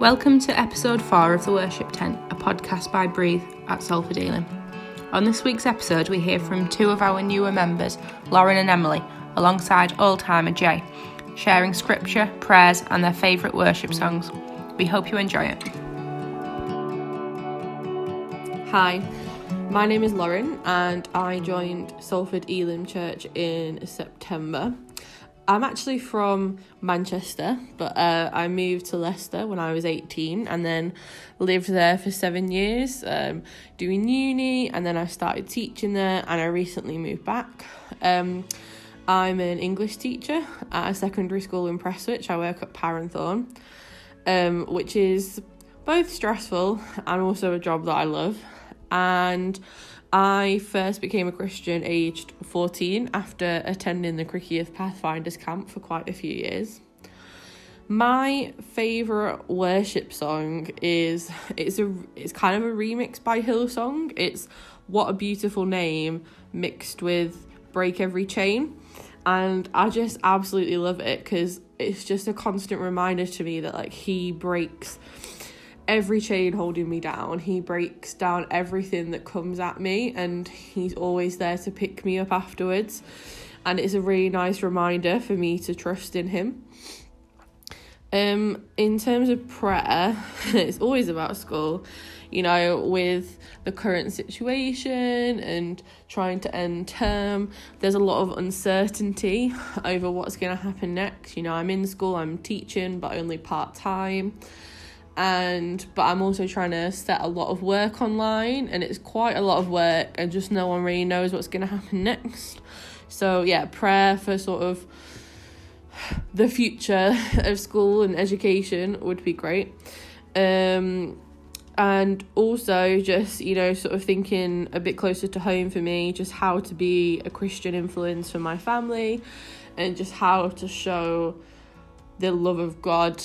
Welcome to episode 4 of The Worship Tent, a podcast by Breathe at Salford Elim. On this week's episode, we hear from two of our newer members, Lauren and Emily, alongside old timer Jay, sharing scripture, prayers, and their favourite worship songs. We hope you enjoy it. Hi, my name is Lauren, and I joined Salford Elim Church in September. I'm actually from Manchester, but uh, I moved to Leicester when I was 18 and then lived there for seven years um, doing uni. And then I started teaching there and I recently moved back. Um, I'm an English teacher at a secondary school in Prestwich. I work at Parrenthorn, um, which is both stressful and also a job that I love. And I first became a Christian aged 14 after attending the Criccieth Pathfinders camp for quite a few years. My favorite worship song is it's a it's kind of a remix by Hillsong. It's What a Beautiful Name mixed with Break Every Chain. And I just absolutely love it because it's just a constant reminder to me that like he breaks every chain holding me down. He breaks down everything that comes at me and he's always there to pick me up afterwards. And it's a really nice reminder for me to trust in him. Um, in terms of prayer, it's always about school, you know, with the current situation and trying to end term. There's a lot of uncertainty over what's going to happen next. You know, I'm in school, I'm teaching, but only part time and but I'm also trying to set a lot of work online and it's quite a lot of work and just no one really knows what's going to happen next. So yeah, prayer for sort of the future of school and education would be great. Um and also just you know sort of thinking a bit closer to home for me just how to be a christian influence for my family and just how to show the love of god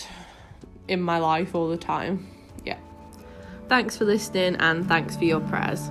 in my life all the time. Yeah. Thanks for listening and thanks for your prayers.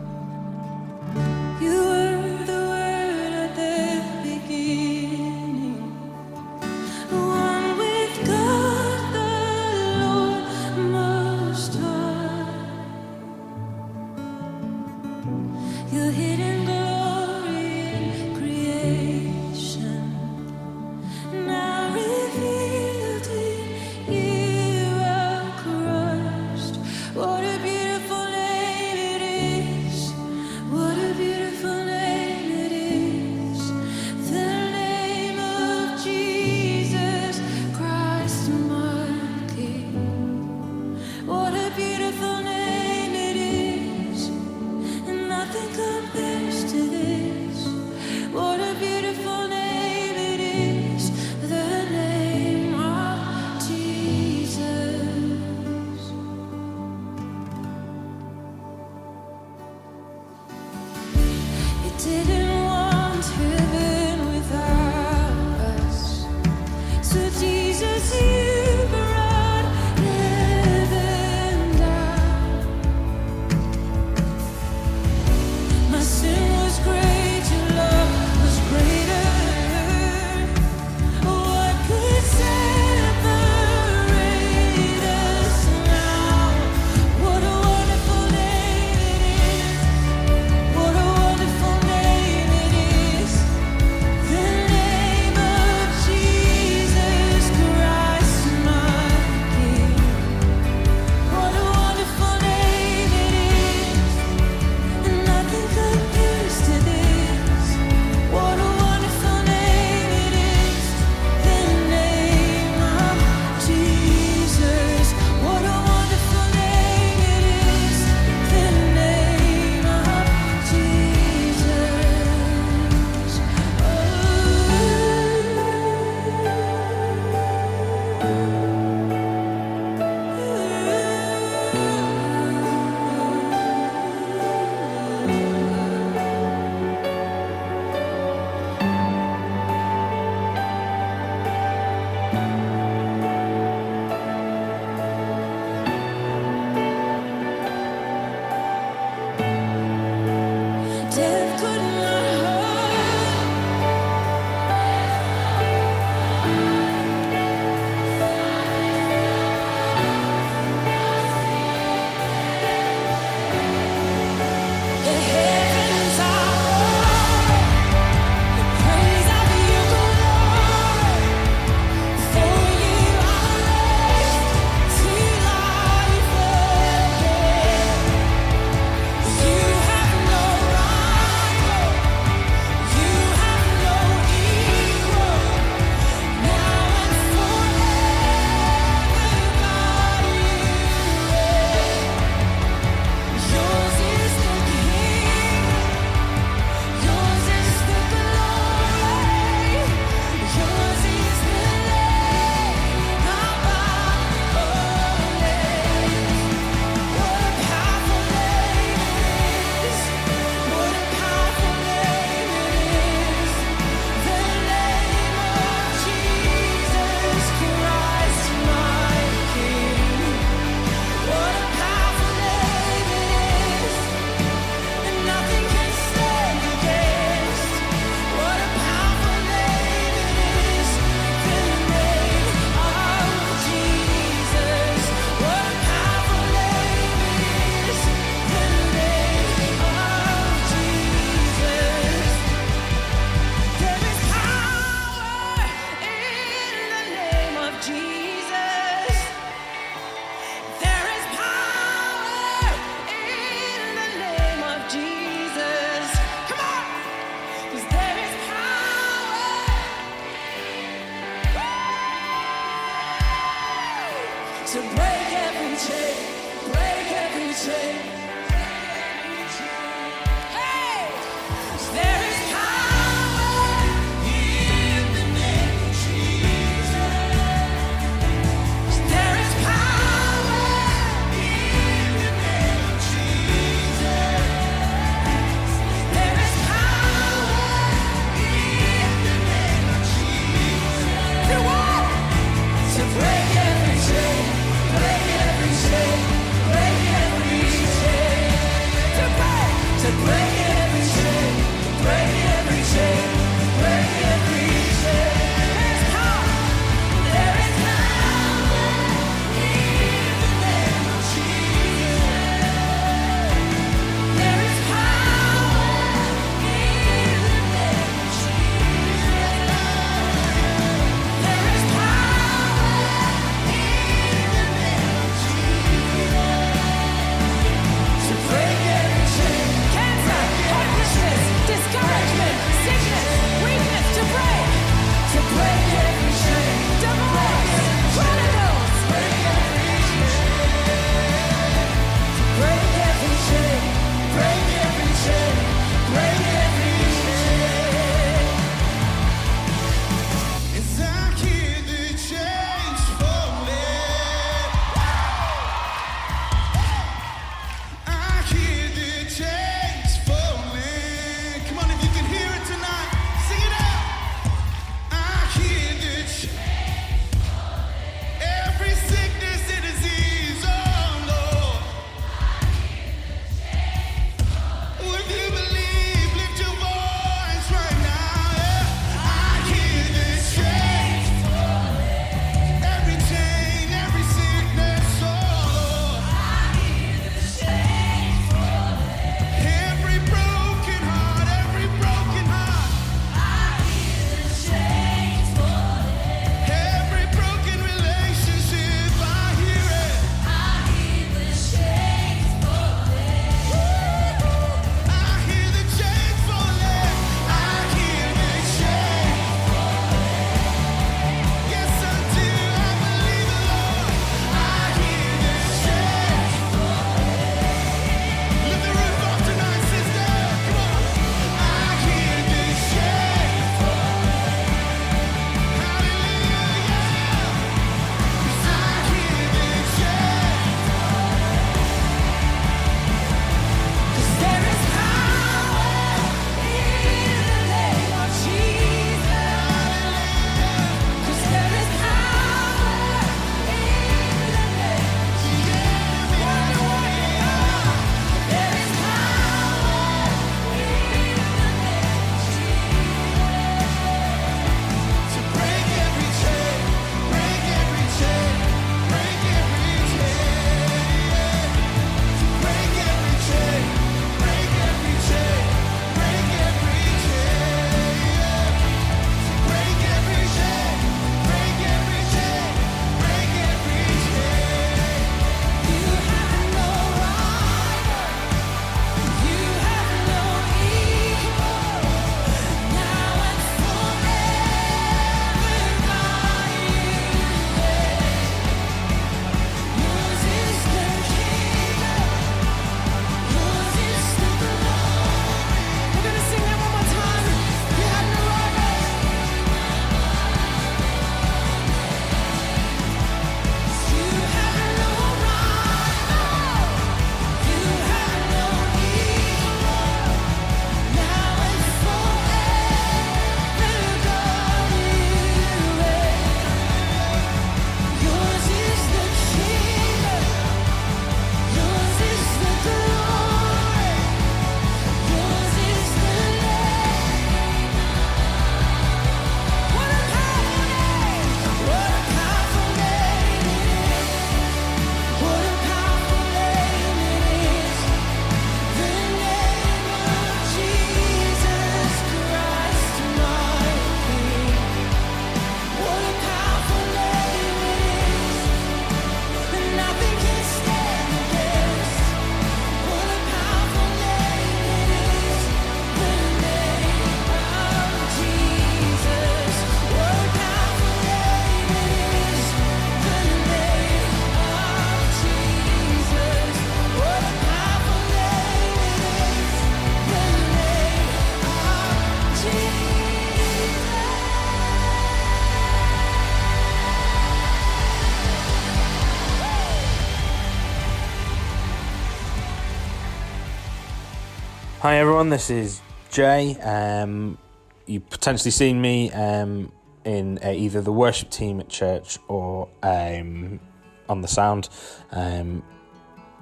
Everyone, this is Jay. Um, you've potentially seen me um, in uh, either the worship team at church or um, on the sound. Um,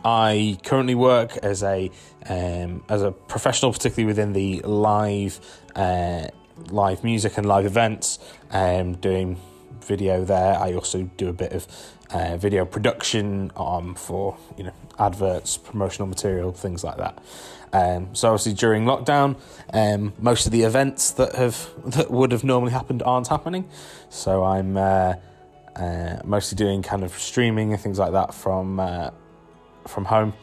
I currently work as a um, as a professional, particularly within the live uh, live music and live events, um, doing video there. I also do a bit of uh, video production um, for you know adverts, promotional material, things like that. Um, so obviously during lockdown, um, most of the events that have that would have normally happened aren't happening. So I'm uh, uh, mostly doing kind of streaming and things like that from uh, from home.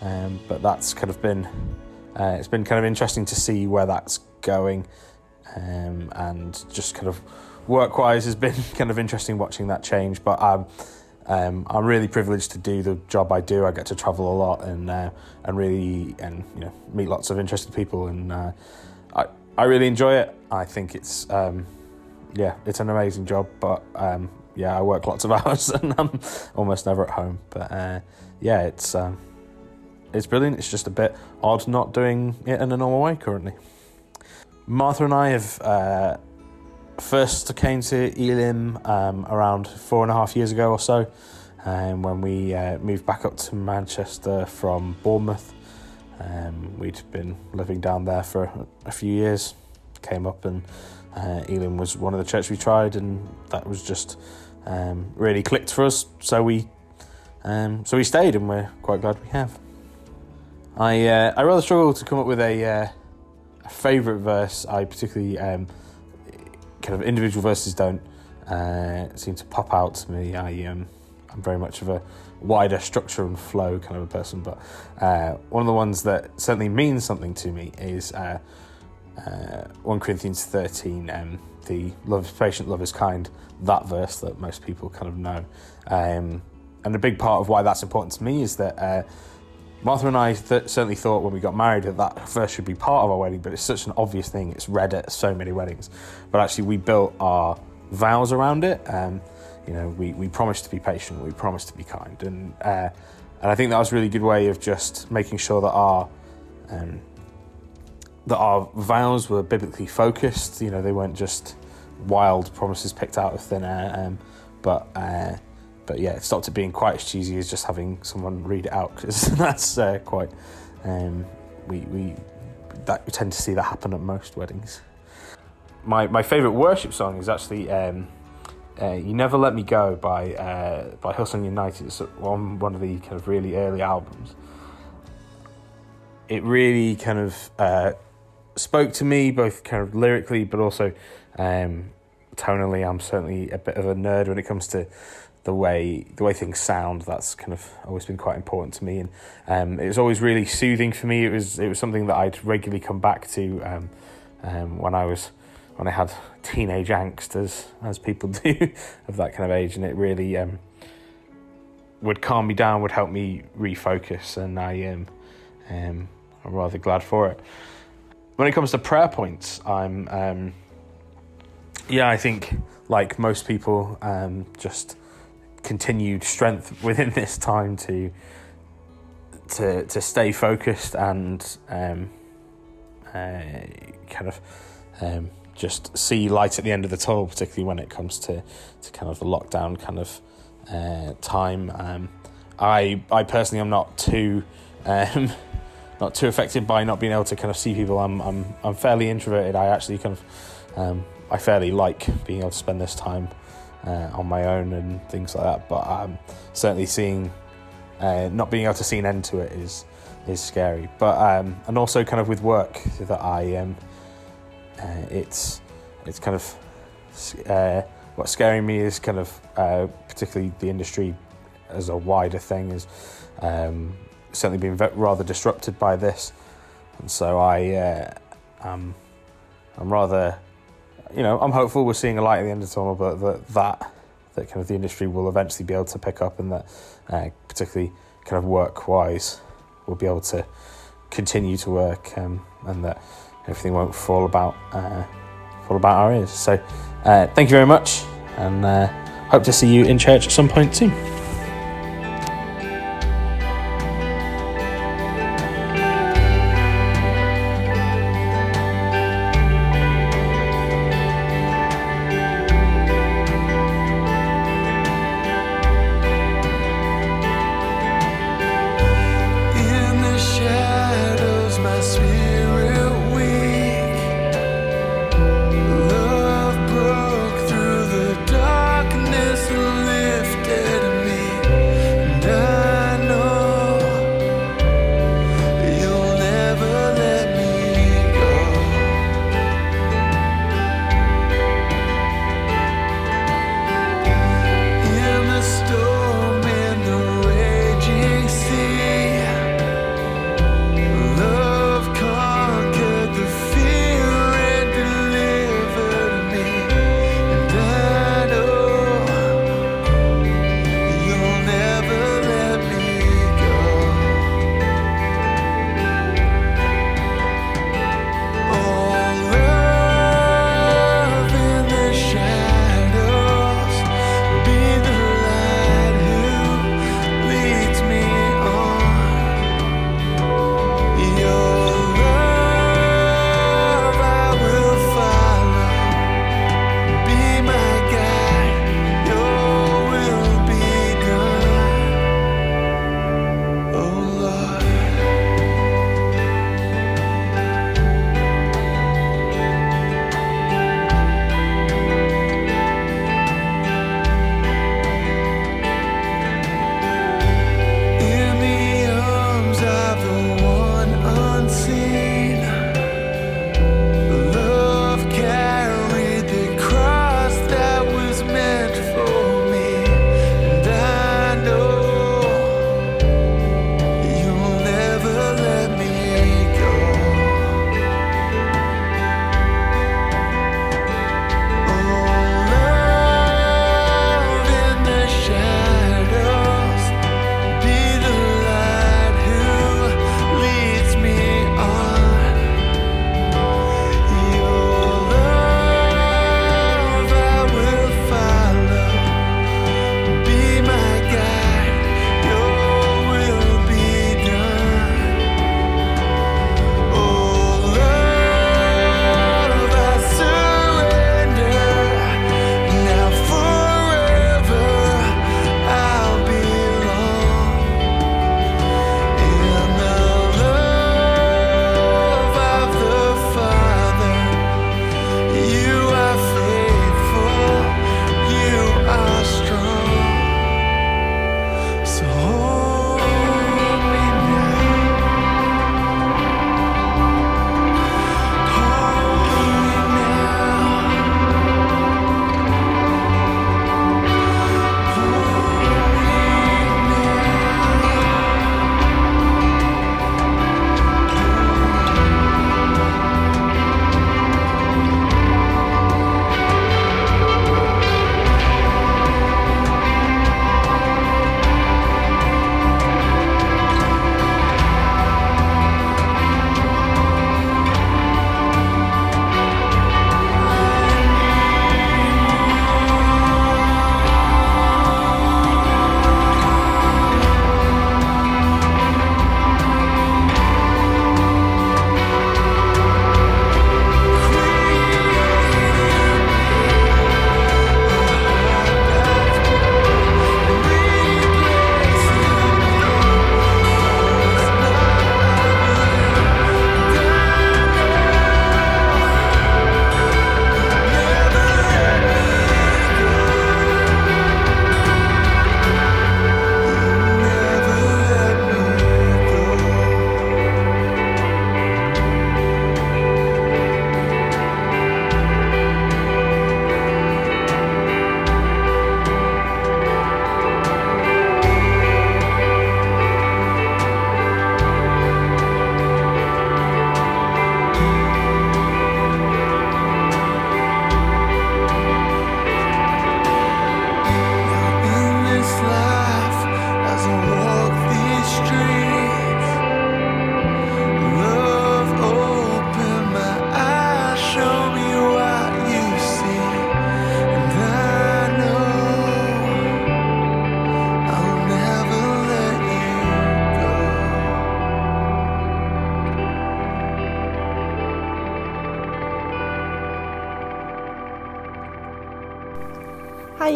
Um, but that's kind of been uh, it's been kind of interesting to see where that's going, um, and just kind of work wise has been kind of interesting watching that change. But I'm um, I'm really privileged to do the job I do. I get to travel a lot and uh, and really and you know meet lots of interested people, and uh, I I really enjoy it. I think it's um, yeah, it's an amazing job. But um, yeah, I work lots of hours and I'm almost never at home. But uh, yeah, it's um, it's brilliant. It's just a bit odd not doing it in a normal way currently. Martha and I have uh, first came to Elim um, around four and a half years ago or so, um, when we uh, moved back up to Manchester from Bournemouth. Um, we'd been living down there for a few years, came up and uh, Elim was one of the churches we tried, and that was just um, really clicked for us. So we um, so we stayed, and we're quite glad we have. I uh, I rather struggle to come up with a, uh, a favourite verse. I particularly um, kind of individual verses don't uh, seem to pop out to me. I um, I'm very much of a wider structure and flow kind of a person, but uh, one of the ones that certainly means something to me is uh, uh, 1 Corinthians 13, um, the love is patient, love is kind, that verse that most people kind of know. Um, and a big part of why that's important to me is that uh, Martha and I th- certainly thought when we got married that that first should be part of our wedding, but it's such an obvious thing. It's read at so many weddings. But actually, we built our vows around it. Um, you know, we, we promised to be patient, we promised to be kind. And, uh, and I think that was a really good way of just making sure that our um, that our vows were biblically focused. You know, they weren't just wild promises picked out of thin air. Um, but uh, but yeah, it stopped it being quite as cheesy as just having someone read it out because that's uh, quite. Um, we we that we tend to see that happen at most weddings. My my favorite worship song is actually. Um, uh, you Never Let Me Go by uh, by Hillsong United. It's on one of the kind of really early albums. It really kind of uh, spoke to me, both kind of lyrically, but also um, tonally. I'm certainly a bit of a nerd when it comes to the way the way things sound. That's kind of always been quite important to me, and um, it was always really soothing for me. It was it was something that I'd regularly come back to um, um, when I was when I had teenage angst, as as people do of that kind of age, and it really um, would calm me down, would help me refocus, and I am um, I'm rather glad for it. When it comes to prayer points, I'm um, yeah, I think like most people, um, just continued strength within this time to to to stay focused and um, uh, kind of um, just see light at the end of the tunnel, particularly when it comes to, to kind of the lockdown kind of uh, time. Um, I I personally am not too um, not too affected by not being able to kind of see people. I'm I'm I'm fairly introverted. I actually kind of um, I fairly like being able to spend this time uh, on my own and things like that. But um, certainly seeing uh, not being able to see an end to it is is scary. But um, and also kind of with work that I um, uh, it's it's kind of uh, what's scaring me is kind of uh, particularly the industry as a wider thing is um, certainly been rather disrupted by this, and so I uh, am I'm rather you know I'm hopeful we're seeing a light at the end of the tunnel, but that that that kind of the industry will eventually be able to pick up, and that uh, particularly kind of work wise we'll be able to continue to work, um, and that everything won't fall about uh, fall about our ears. So, uh, thank you very much, and uh, hope to see you in church at some point soon.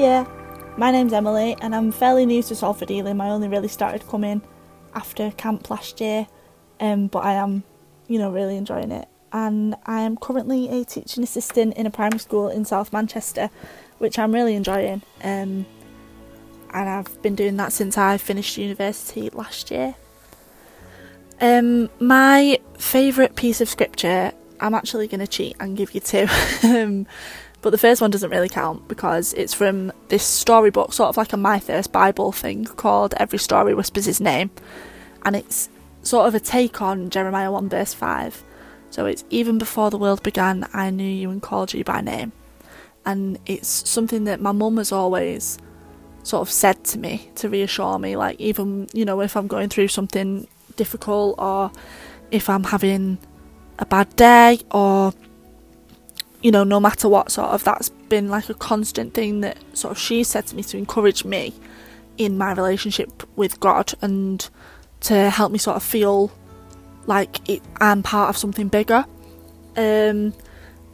Hiya, my name's Emily and I'm fairly new to Salford Elim. I only really started coming after camp last year, um, but I am, you know, really enjoying it. And I am currently a teaching assistant in a primary school in South Manchester, which I'm really enjoying. Um, and I've been doing that since I finished university last year. Um, my favourite piece of scripture, I'm actually going to cheat and give you two. but the first one doesn't really count because it's from this storybook, sort of like a My First Bible thing called Every Story Whispers His Name. And it's sort of a take on Jeremiah 1 verse 5. So it's even before the world began, I knew you and called you by name. And it's something that my mum has always sort of said to me to reassure me, like, even, you know, if I'm going through something difficult or if I'm having a bad day or you know, no matter what sort of that's been like a constant thing that sort of she said to me to encourage me in my relationship with God and to help me sort of feel like it, I'm part of something bigger. Um,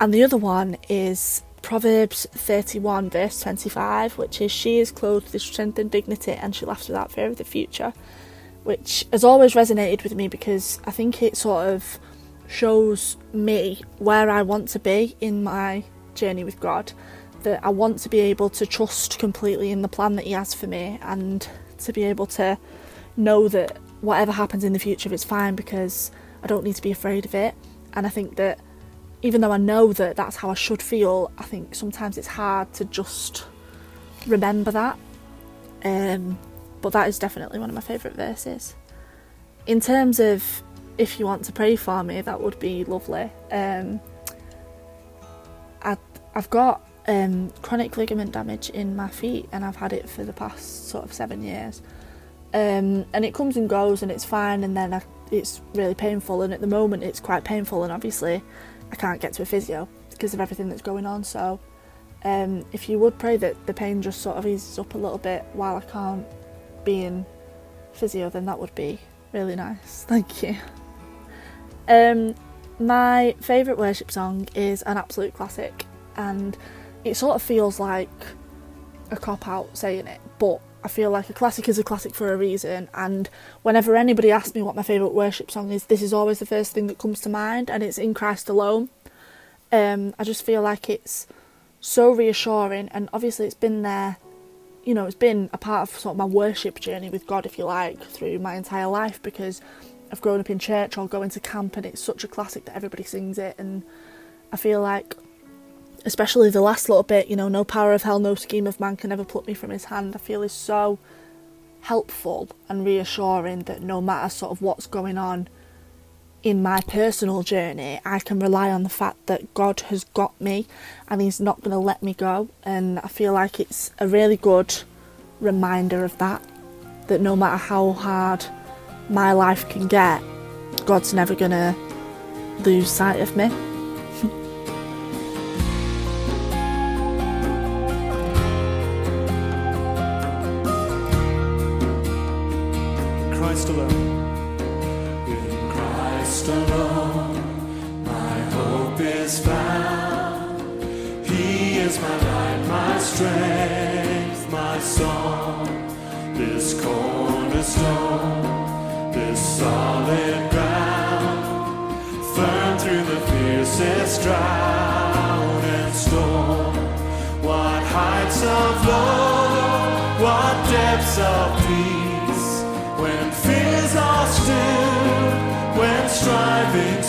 and the other one is Proverbs 31, verse 25, which is She is clothed with strength and dignity and she laughs without fear of the future, which has always resonated with me because I think it sort of shows me where I want to be in my journey with God. That I want to be able to trust completely in the plan that He has for me and to be able to know that whatever happens in the future is fine because I don't need to be afraid of it. And I think that even though I know that that's how I should feel, I think sometimes it's hard to just remember that. Um, but that is definitely one of my favourite verses. In terms of if you want to pray for me, that would be lovely. Um, I, I've got um, chronic ligament damage in my feet, and I've had it for the past sort of seven years. Um, and it comes and goes, and it's fine, and then I, it's really painful. And at the moment, it's quite painful, and obviously, I can't get to a physio because of everything that's going on. So, um, if you would pray that the pain just sort of eases up a little bit while I can't be in physio, then that would be really nice. Thank you. Um, my favourite worship song is an absolute classic, and it sort of feels like a cop out saying it, but I feel like a classic is a classic for a reason. And whenever anybody asks me what my favourite worship song is, this is always the first thing that comes to mind, and it's In Christ Alone. Um, I just feel like it's so reassuring, and obviously it's been there. You know, it's been a part of sort of my worship journey with God, if you like, through my entire life because I've grown up in church or going to camp, and it's such a classic that everybody sings it. And I feel like, especially the last little bit, you know, no power of hell, no scheme of man can ever pluck me from his hand. I feel is so helpful and reassuring that no matter sort of what's going on in my personal journey, I can rely on the fact that God has got me and He's not going to let me go. And I feel like it's a really good reminder of that. That no matter how hard my life can get, God's never gonna lose sight of me. Christ alone. In Christ alone, my hope is found. He is my light, my strength, my song. This cornerstone, solid ground, firm through the fiercest drought and storm. What heights of love, what depths of peace, when fears are still, when striving